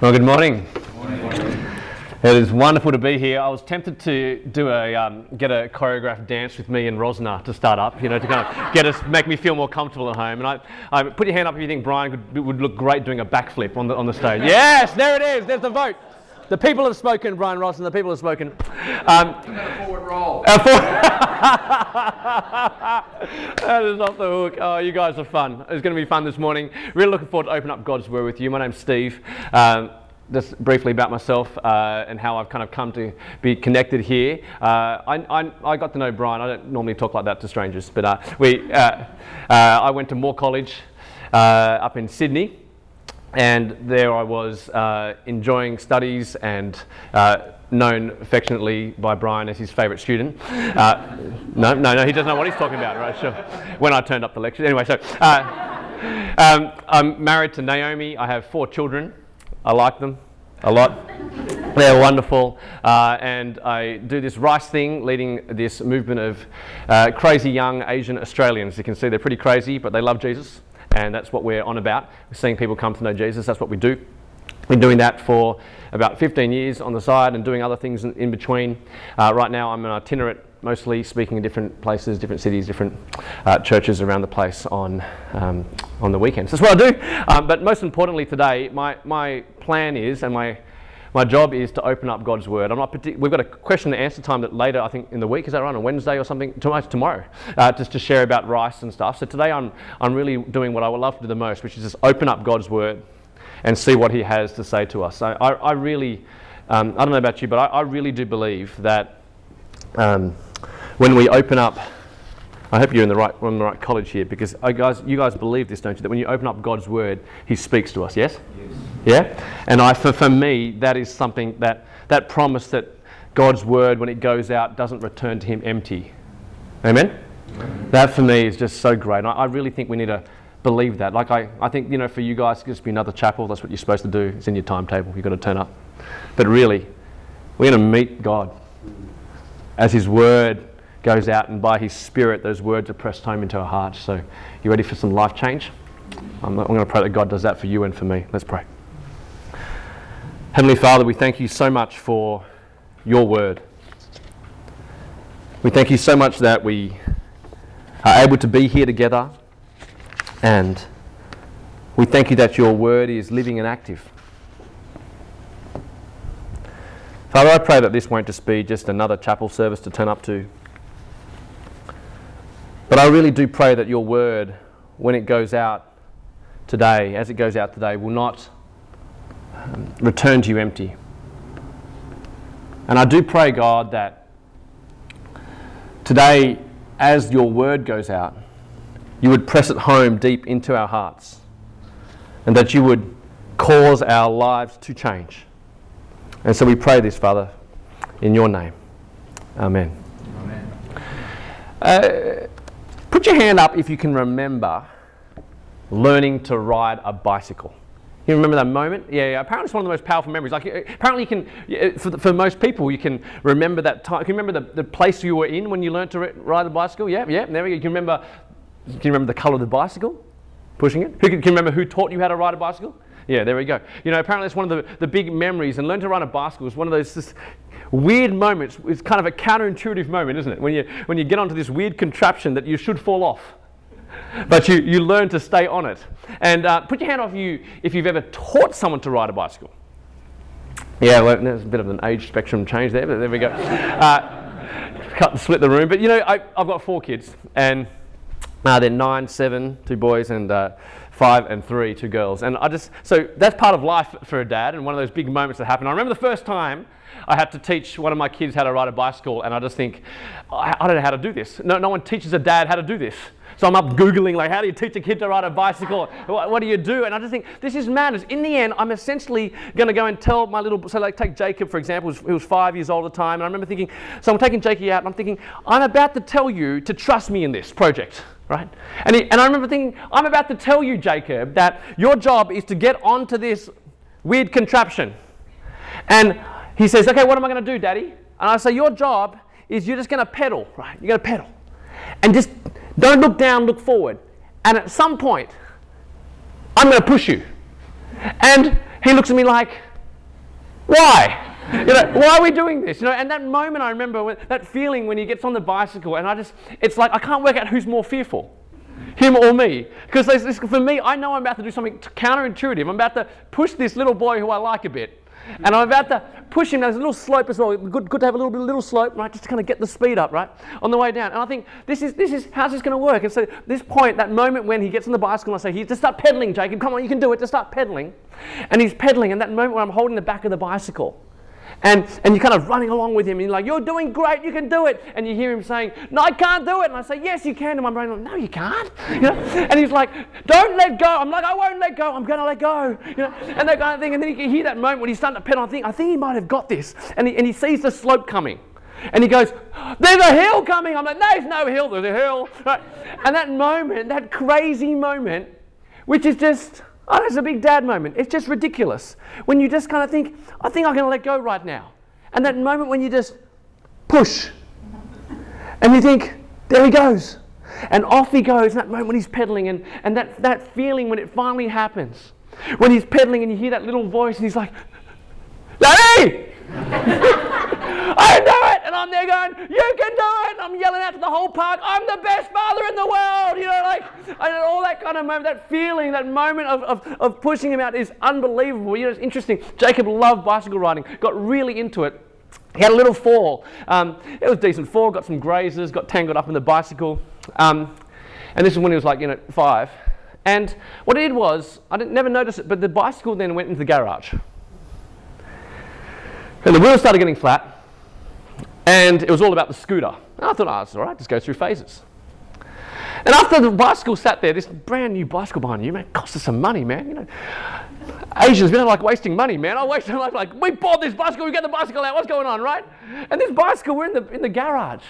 Well, good morning. It is wonderful to be here. I was tempted to do a um, get a choreographed dance with me and Rosner to start up, you know, to kind of get us, make me feel more comfortable at home. And I, I put your hand up if you think Brian could, would look great doing a backflip on the on the stage. Yes, there it is. There's the vote. The people have spoken, Brian Rosner. The people have spoken. Um, forward roll. a that is off the hook. Oh, you guys are fun. It's going to be fun this morning. Really looking forward to open up God's Word with you. My name's Steve. Um, just briefly about myself uh, and how I've kind of come to be connected here. Uh, I, I, I, got to know Brian. I don't normally talk like that to strangers, but uh, we, uh, uh, I went to Moore College uh, up in Sydney. And there I was enjoying studies and known affectionately by Brian as his favourite student. Uh, no, no, no, he doesn't know what he's talking about, right? Sure. When I turned up the lecture. Anyway, so uh, um, I'm married to Naomi. I have four children. I like them a lot. They're wonderful. Uh, and I do this rice thing, leading this movement of uh, crazy young Asian Australians. You can see they're pretty crazy, but they love Jesus. And that's what we're on about. We're seeing people come to know Jesus. That's what we do. Been doing that for about 15 years on the side and doing other things in, in between. Uh, right now, I'm an itinerant mostly speaking in different places, different cities, different uh, churches around the place on, um, on the weekends. That's what I do. Um, but most importantly today, my, my plan is, and my, my job is to open up God's Word. I'm not partic- we've got a question and answer time that later, I think, in the week, is that right, on Wednesday or something? Tomorrow, tomorrow uh, just to share about rice and stuff. So today I'm, I'm really doing what I would love to do the most, which is just open up God's Word and see what He has to say to us. So I, I really, um, I don't know about you, but I, I really do believe that um, when we open up, I hope you're in the right, in the right college here because I guys, you guys believe this, don't you? That when you open up God's word, He speaks to us. Yes. yes. Yeah. And I, for, for me, that is something that that promise that God's word, when it goes out, doesn't return to Him empty. Amen. Amen. That for me is just so great. I, I really think we need to believe that. Like I, I think you know, for you guys, it's just be another chapel. That's what you're supposed to do. It's in your timetable. You've got to turn up. But really, we're going to meet God as His word goes out, and by His Spirit, those words are pressed home into our hearts. So, you ready for some life change? I'm, I'm going to pray that God does that for you and for me. Let's pray. Heavenly Father, we thank you so much for your word. We thank you so much that we are able to be here together, and we thank you that your word is living and active. Father, I pray that this won't just be just another chapel service to turn up to. But I really do pray that your word, when it goes out today, as it goes out today, will not um, return to you empty. And I do pray, God, that today, as your word goes out, you would press it home deep into our hearts and that you would cause our lives to change. And so we pray this, Father, in your name. Amen. Amen. Uh, Put your hand up if you can remember learning to ride a bicycle. You remember that moment? Yeah, yeah, apparently it's one of the most powerful memories. Like, uh, apparently, you can, uh, for, for most people, you can remember that time. Can you remember the, the place you were in when you learned to ride a bicycle? Yeah, yeah, there we go. You can remember, can you remember the colour of the bicycle? Pushing it? Who can, can you remember who taught you how to ride a bicycle? Yeah, there we go. You know, apparently it's one of the, the big memories, and learn to ride a bicycle is one of those weird moments. It's kind of a counterintuitive moment, isn't it? When you, when you get onto this weird contraption that you should fall off, but you, you learn to stay on it. And uh, put your hand off you if you've ever taught someone to ride a bicycle. Yeah, well, there's a bit of an age spectrum change there, but there we go. Uh, cut, split the room. But you know, I, have got four kids, and uh, they're nine, seven, two boys, and uh, five and three, two girls. And I just, so that's part of life for a dad and one of those big moments that happen. I remember the first time I had to teach one of my kids how to ride a bicycle, and I just think, I, I don't know how to do this. No, no one teaches a dad how to do this. So I'm up Googling, like, how do you teach a kid to ride a bicycle? What, what do you do? And I just think, this is madness. In the end, I'm essentially going to go and tell my little, so like take Jacob, for example, who was five years old at the time. And I remember thinking, so I'm taking Jacob out, and I'm thinking, I'm about to tell you to trust me in this project right? And, he, and I remember thinking, I'm about to tell you, Jacob, that your job is to get onto this weird contraption. And he says, Okay, what am I going to do, Daddy? And I say, Your job is you're just going to pedal, right? You're going to pedal. And just don't look down, look forward. And at some point, I'm going to push you. And he looks at me like, Why? You know, why are we doing this? You know, and that moment I remember when, that feeling when he gets on the bicycle, and I just, it's like I can't work out who's more fearful him or me. Because for me, I know I'm about to do something counterintuitive. I'm about to push this little boy who I like a bit. Mm-hmm. And I'm about to push him. There's a little slope as well. Good, good to have a little bit, little slope, right? Just to kind of get the speed up, right, on the way down. And I think this is this is how's this going to work? And so this point, that moment when he gets on the bicycle, and I say, "He just start pedaling, Jacob. Come on, you can do it. Just start pedaling." And he's pedaling, and that moment when I'm holding the back of the bicycle, and, and you're kind of running along with him, and you're like, You're doing great, you can do it. And you hear him saying, No, I can't do it. And I say, Yes, you can. And my brain, like, No, you can't. You know? And he's like, Don't let go. I'm like, I won't let go. I'm going to let go. You know? And that kind of thing. And then you can hear that moment when he's starting to pedal. I think, I think he might have got this. And he, and he sees the slope coming. And he goes, There's a hill coming. I'm like, there's no hill. There's a hill. Right? And that moment, that crazy moment, which is just Oh, it's a big dad moment. It's just ridiculous. When you just kind of think, I think I'm going to let go right now. And that moment when you just push and you think, there he goes. And off he goes, that moment when he's pedaling, and, and that, that feeling when it finally happens. When he's pedaling and you hear that little voice and he's like, Daddy! I know it! And I'm there going, You can do it! And I'm yelling out to the whole park, I'm the best father in the world! Like, and all that kind of moment, that feeling, that moment of, of, of pushing him out is unbelievable. You know, it's interesting. Jacob loved bicycle riding, got really into it. He had a little fall. Um, it was a decent fall, got some grazes, got tangled up in the bicycle. Um, and this is when he was like, you know, five. And what he did was, I didn't, never noticed it, but the bicycle then went into the garage. And the wheels started getting flat, and it was all about the scooter. And I thought, oh, it's all right, just go through phases. And after the bicycle sat there, this brand new bicycle behind you, man, cost us some money, man. You know, Asians, we don't like wasting money, man. I waste my life like, we bought this bicycle, we get the bicycle out, what's going on, right? And this bicycle, we're in the, in the garage.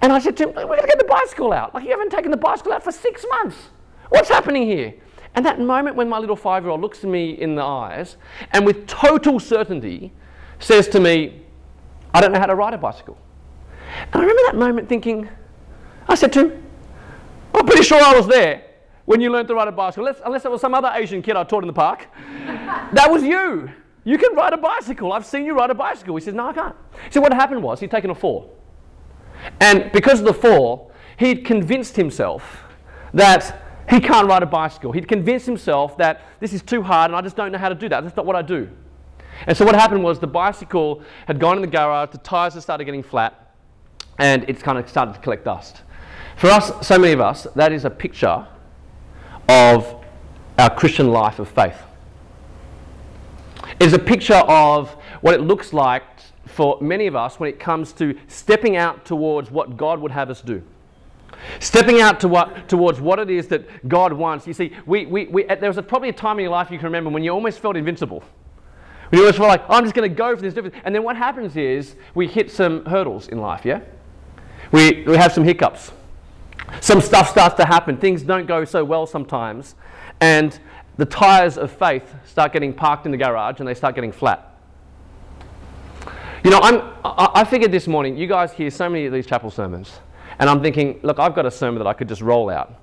And I said to him, we're going to get the bicycle out. Like, you haven't taken the bicycle out for six months. What's happening here? And that moment when my little five year old looks me in the eyes and with total certainty says to me, I don't know how to ride a bicycle. And I remember that moment thinking, I said to him, I'm pretty sure I was there when you learned to ride a bicycle, unless, unless it was some other Asian kid I taught in the park. that was you. You can ride a bicycle. I've seen you ride a bicycle. He says, No, I can't. So what happened was he'd taken a fall. And because of the fall, he'd convinced himself that he can't ride a bicycle. He'd convinced himself that this is too hard and I just don't know how to do that. That's not what I do. And so what happened was the bicycle had gone in the garage, the tyres had started getting flat, and it's kind of started to collect dust. For us, so many of us, that is a picture of our Christian life of faith. It is a picture of what it looks like for many of us when it comes to stepping out towards what God would have us do. Stepping out to what, towards what it is that God wants. You see, we, we, we, there was a, probably a time in your life you can remember when you almost felt invincible. You always feel like, I'm just going to go for this. And then what happens is we hit some hurdles in life, yeah? We, we have some hiccups. Some stuff starts to happen. Things don't go so well sometimes. And the tyres of faith start getting parked in the garage and they start getting flat. You know, I'm, I, I figured this morning, you guys hear so many of these chapel sermons. And I'm thinking, look, I've got a sermon that I could just roll out.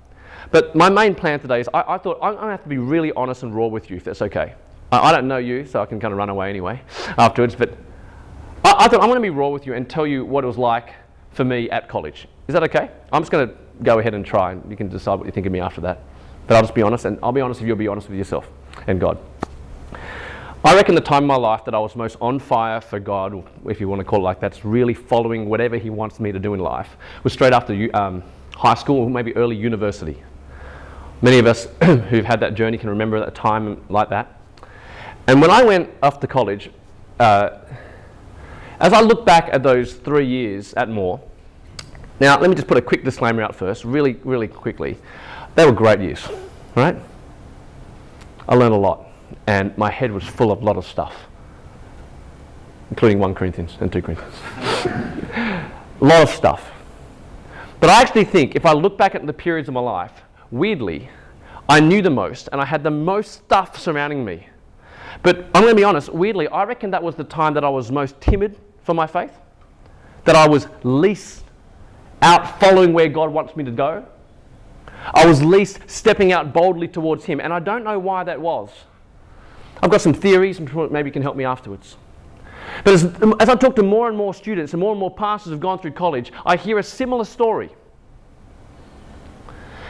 But my main plan today is I, I thought I'm going to have to be really honest and raw with you, if that's okay. I, I don't know you, so I can kind of run away anyway afterwards. But I, I thought I'm going to be raw with you and tell you what it was like for me at college. Is that okay? I'm just going to go ahead and try, and you can decide what you think of me after that. But I'll just be honest, and I'll be honest if you'll be honest with yourself and God. I reckon the time in my life that I was most on fire for God, if you want to call it like that, really following whatever He wants me to do in life, was straight after um, high school or maybe early university. Many of us who've had that journey can remember a time like that. And when I went off to college, uh, as I look back at those three years at Moore, now let me just put a quick disclaimer out first, really, really quickly. They were great years, right? I learned a lot, and my head was full of a lot of stuff, including 1 Corinthians and 2 Corinthians. a lot of stuff. But I actually think if I look back at the periods of my life, weirdly, I knew the most and I had the most stuff surrounding me but I'm going to be honest, weirdly, I reckon that was the time that I was most timid for my faith, that I was least out following where God wants me to go. I was least stepping out boldly towards Him, and I don't know why that was. I've got some theories, and maybe you can help me afterwards. But as, as I talk to more and more students and more and more pastors who've gone through college, I hear a similar story.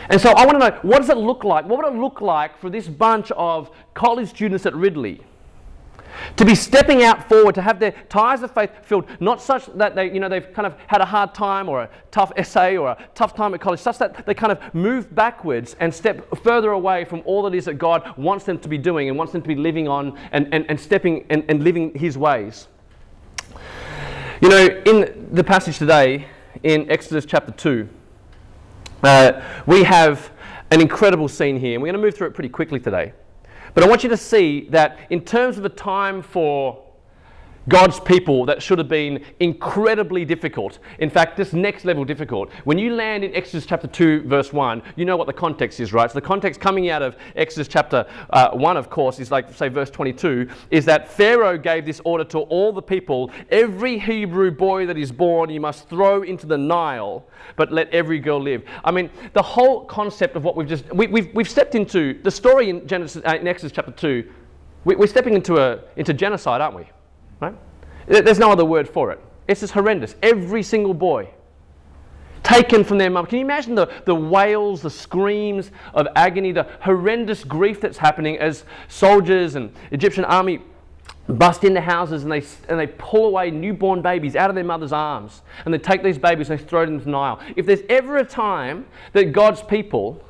And so I want to know what does it look like? What would it look like for this bunch of college students at Ridley to be stepping out forward, to have their ties of faith filled, not such that they, you know, they've kind of had a hard time or a tough essay or a tough time at college, such that they kind of move backwards and step further away from all that is that God wants them to be doing and wants them to be living on and, and, and stepping and, and living His ways. You know, in the passage today, in Exodus chapter 2, uh, we have an incredible scene here, and we're going to move through it pretty quickly today. But I want you to see that in terms of the time for God's people that should have been incredibly difficult. In fact, this next level difficult. When you land in Exodus chapter 2, verse 1, you know what the context is, right? So the context coming out of Exodus chapter uh, 1, of course, is like, say, verse 22, is that Pharaoh gave this order to all the people every Hebrew boy that is born you must throw into the Nile, but let every girl live. I mean, the whole concept of what we've just, we, have we've, we've stepped into, the story in, Genesis, uh, in Exodus chapter 2, we, we're stepping into, a, into genocide, aren't we? Right? There's no other word for it. It's just horrendous. Every single boy taken from their mum. Can you imagine the, the wails, the screams of agony, the horrendous grief that's happening as soldiers and Egyptian army bust into houses and they, and they pull away newborn babies out of their mother's arms and they take these babies and they throw them into the Nile. If there's ever a time that God's people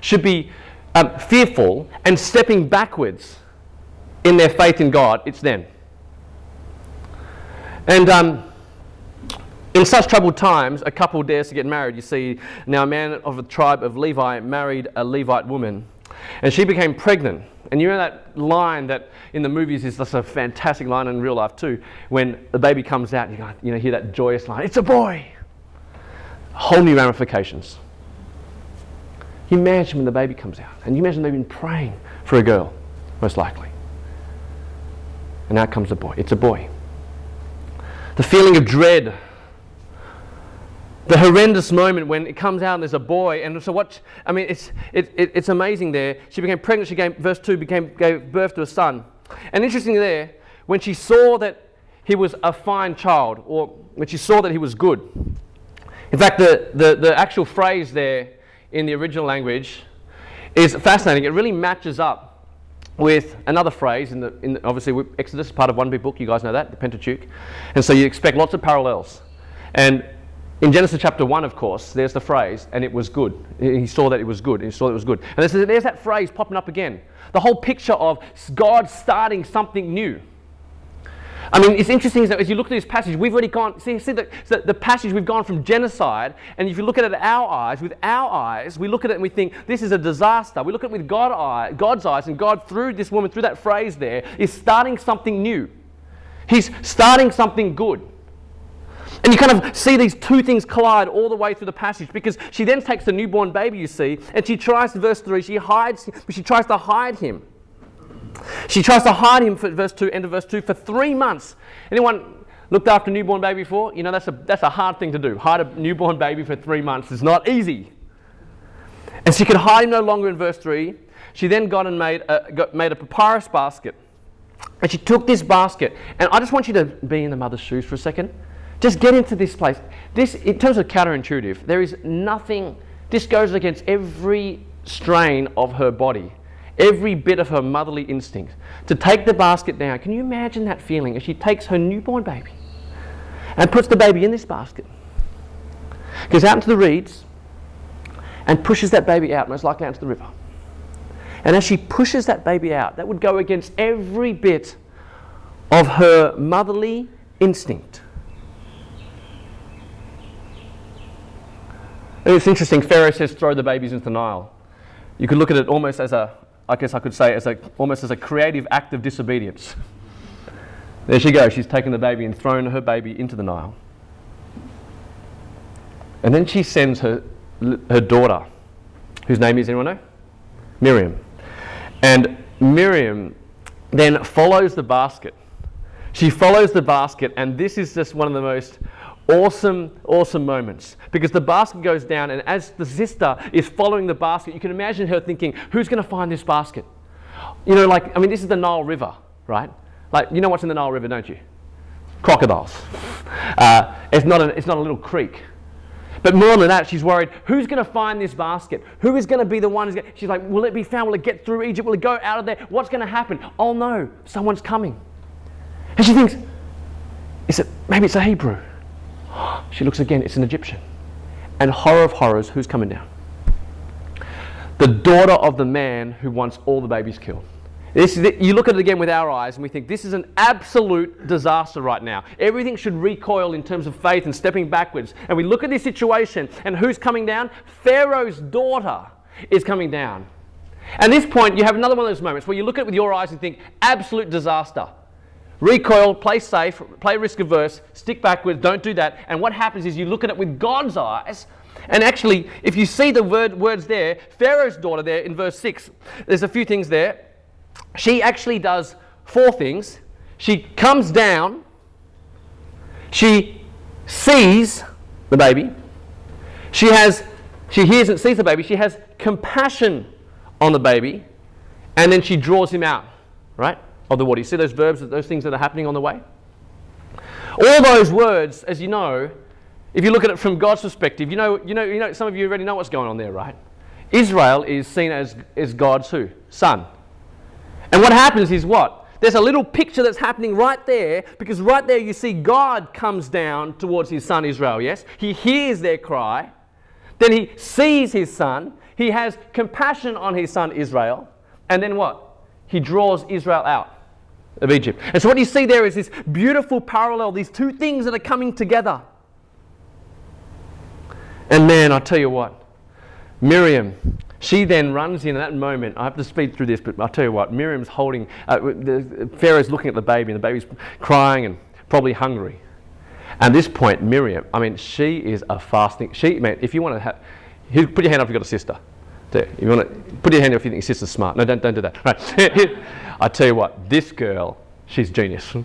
should be um, fearful and stepping backwards in their faith in God, it's then. And um, in such troubled times, a couple dares to get married. You see, now a man of the tribe of Levi married a Levite woman, and she became pregnant. And you know that line that in the movies is just a fantastic line in real life too. When the baby comes out, you, you know, hear that joyous line, "It's a boy." Whole new ramifications. You imagine when the baby comes out, and you imagine they've been praying for a girl, most likely. And out comes a boy. It's a boy the feeling of dread, the horrendous moment when it comes out and there's a boy. And so, what I mean, it's, it, it, it's amazing there. She became pregnant, she gave, verse 2 became, gave birth to a son. And interestingly, there, when she saw that he was a fine child, or when she saw that he was good. In fact, the, the, the actual phrase there in the original language is fascinating. It really matches up with another phrase in the, in the obviously Exodus is part of one big book. You guys know that the Pentateuch, and so you expect lots of parallels. And in Genesis chapter one, of course, there's the phrase, "and it was good." He saw that it was good. He saw that it was good. And there's, there's that phrase popping up again. The whole picture of God starting something new. I mean, it's interesting that as you look at this passage, we've already gone, see, see the, the, passage, we've gone from genocide, and if you look at it our eyes, with our eyes, we look at it and we think, this is a disaster. We look at it with God eye, God's eyes, and God, through this woman, through that phrase there, is starting something new. He's starting something good. And you kind of see these two things collide all the way through the passage because she then takes the newborn baby, you see, and she tries, verse 3, she hides, she tries to hide him. She tries to hide him for verse 2, end of verse 2, for three months. Anyone looked after a newborn baby before? You know, that's a, that's a hard thing to do. Hide a newborn baby for three months is not easy. And she could hide him no longer in verse 3. She then got and made a, got, made a papyrus basket. And she took this basket. And I just want you to be in the mother's shoes for a second. Just get into this place. This, in terms of counterintuitive, there is nothing, this goes against every strain of her body every bit of her motherly instinct to take the basket down. Can you imagine that feeling as she takes her newborn baby and puts the baby in this basket, goes out into the reeds, and pushes that baby out, most likely out into the river. And as she pushes that baby out, that would go against every bit of her motherly instinct. It's interesting, Pharaoh says, throw the babies into the Nile. You could look at it almost as a, I guess I could say, as a, almost as a creative act of disobedience. There she goes. She's taken the baby and thrown her baby into the Nile. And then she sends her, her daughter, whose name is anyone know? Miriam. And Miriam then follows the basket. She follows the basket, and this is just one of the most awesome, awesome moments because the basket goes down, and as the sister is following the basket, you can imagine her thinking, Who's going to find this basket? You know, like, I mean, this is the Nile River, right? Like, you know what's in the Nile River, don't you? crocodiles. Uh, it's, not a, it's not a little creek. But more than that, she's worried who's going to find this basket? Who is going to be the one who's going She's like, will it be found? Will it get through Egypt? Will it go out of there? What's going to happen? Oh no, someone's coming. And she thinks, is it, maybe it's a Hebrew. She looks again, it's an Egyptian. And horror of horrors, who's coming down? The daughter of the man who wants all the babies killed. This, you look at it again with our eyes and we think this is an absolute disaster right now. Everything should recoil in terms of faith and stepping backwards. And we look at this situation and who's coming down? Pharaoh's daughter is coming down. At this point, you have another one of those moments where you look at it with your eyes and think, absolute disaster. Recoil, play safe, play risk averse, stick backwards, don't do that. And what happens is you look at it with God's eyes. And actually, if you see the word, words there, Pharaoh's daughter there in verse 6, there's a few things there she actually does four things. She comes down, she sees the baby, she has she hears and sees the baby, she has compassion on the baby, and then she draws him out, right? Of the water. You see those verbs, those things that are happening on the way? All those words, as you know, if you look at it from God's perspective, you know, you know, you know, some of you already know what's going on there, right? Israel is seen as, as God's who? Son. And what happens is what? There's a little picture that's happening right there because right there you see God comes down towards his son Israel, yes? He hears their cry. Then he sees his son. He has compassion on his son Israel. And then what? He draws Israel out of Egypt. And so what you see there is this beautiful parallel, these two things that are coming together. And man, I tell you what, Miriam she then runs in at that moment. I have to speed through this, but I'll tell you what, Miriam's holding, uh, the, Pharaoh's looking at the baby, and the baby's crying and probably hungry. At this point, Miriam, I mean, she is a fasting. She, man, if you want to have, put your hand up if you've got a sister. There, you want to, put your hand up if you think your sister's smart. No, don't, don't do that. Right. I tell you what, this girl, she's genius.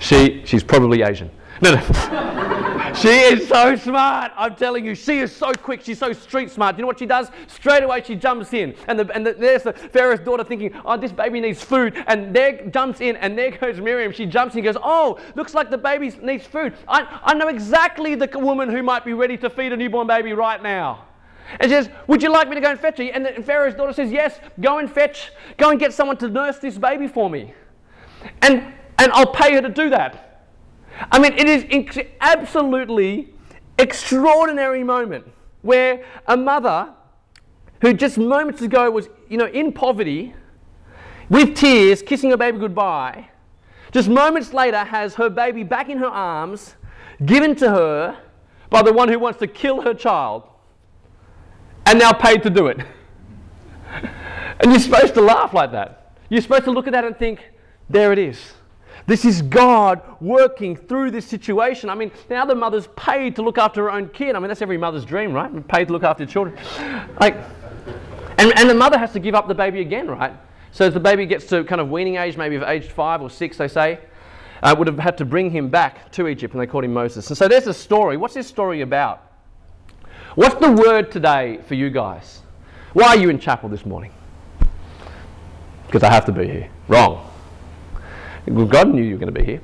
She, she's probably Asian. No, no. She is so smart. I'm telling you, she is so quick. She's so street smart. You know what she does? Straight away, she jumps in. And, the, and the, there's the Pharaoh's daughter thinking, oh, this baby needs food. And there jumps in, and there goes Miriam. She jumps in and goes, oh, looks like the baby needs food. I, I know exactly the woman who might be ready to feed a newborn baby right now. And says, Would you like me to go and fetch her? And Pharaoh's daughter says, Yes, go and fetch, go and get someone to nurse this baby for me. And, and I'll pay her to do that. I mean, it is absolutely extraordinary moment where a mother who just moments ago was, you know, in poverty, with tears, kissing her baby goodbye, just moments later has her baby back in her arms, given to her by the one who wants to kill her child, and now paid to do it. and you're supposed to laugh like that. You're supposed to look at that and think, there it is. This is God working through this situation. I mean, now the mother's paid to look after her own kid. I mean, that's every mother's dream, right? Paid to look after children. Like, and, and the mother has to give up the baby again, right? So as the baby gets to kind of weaning age, maybe of age five or six, they say, uh, would have had to bring him back to Egypt, and they called him Moses. And so there's a story. What's this story about? What's the word today for you guys? Why are you in chapel this morning? Because I have to be here. Wrong. God knew you were going to be here.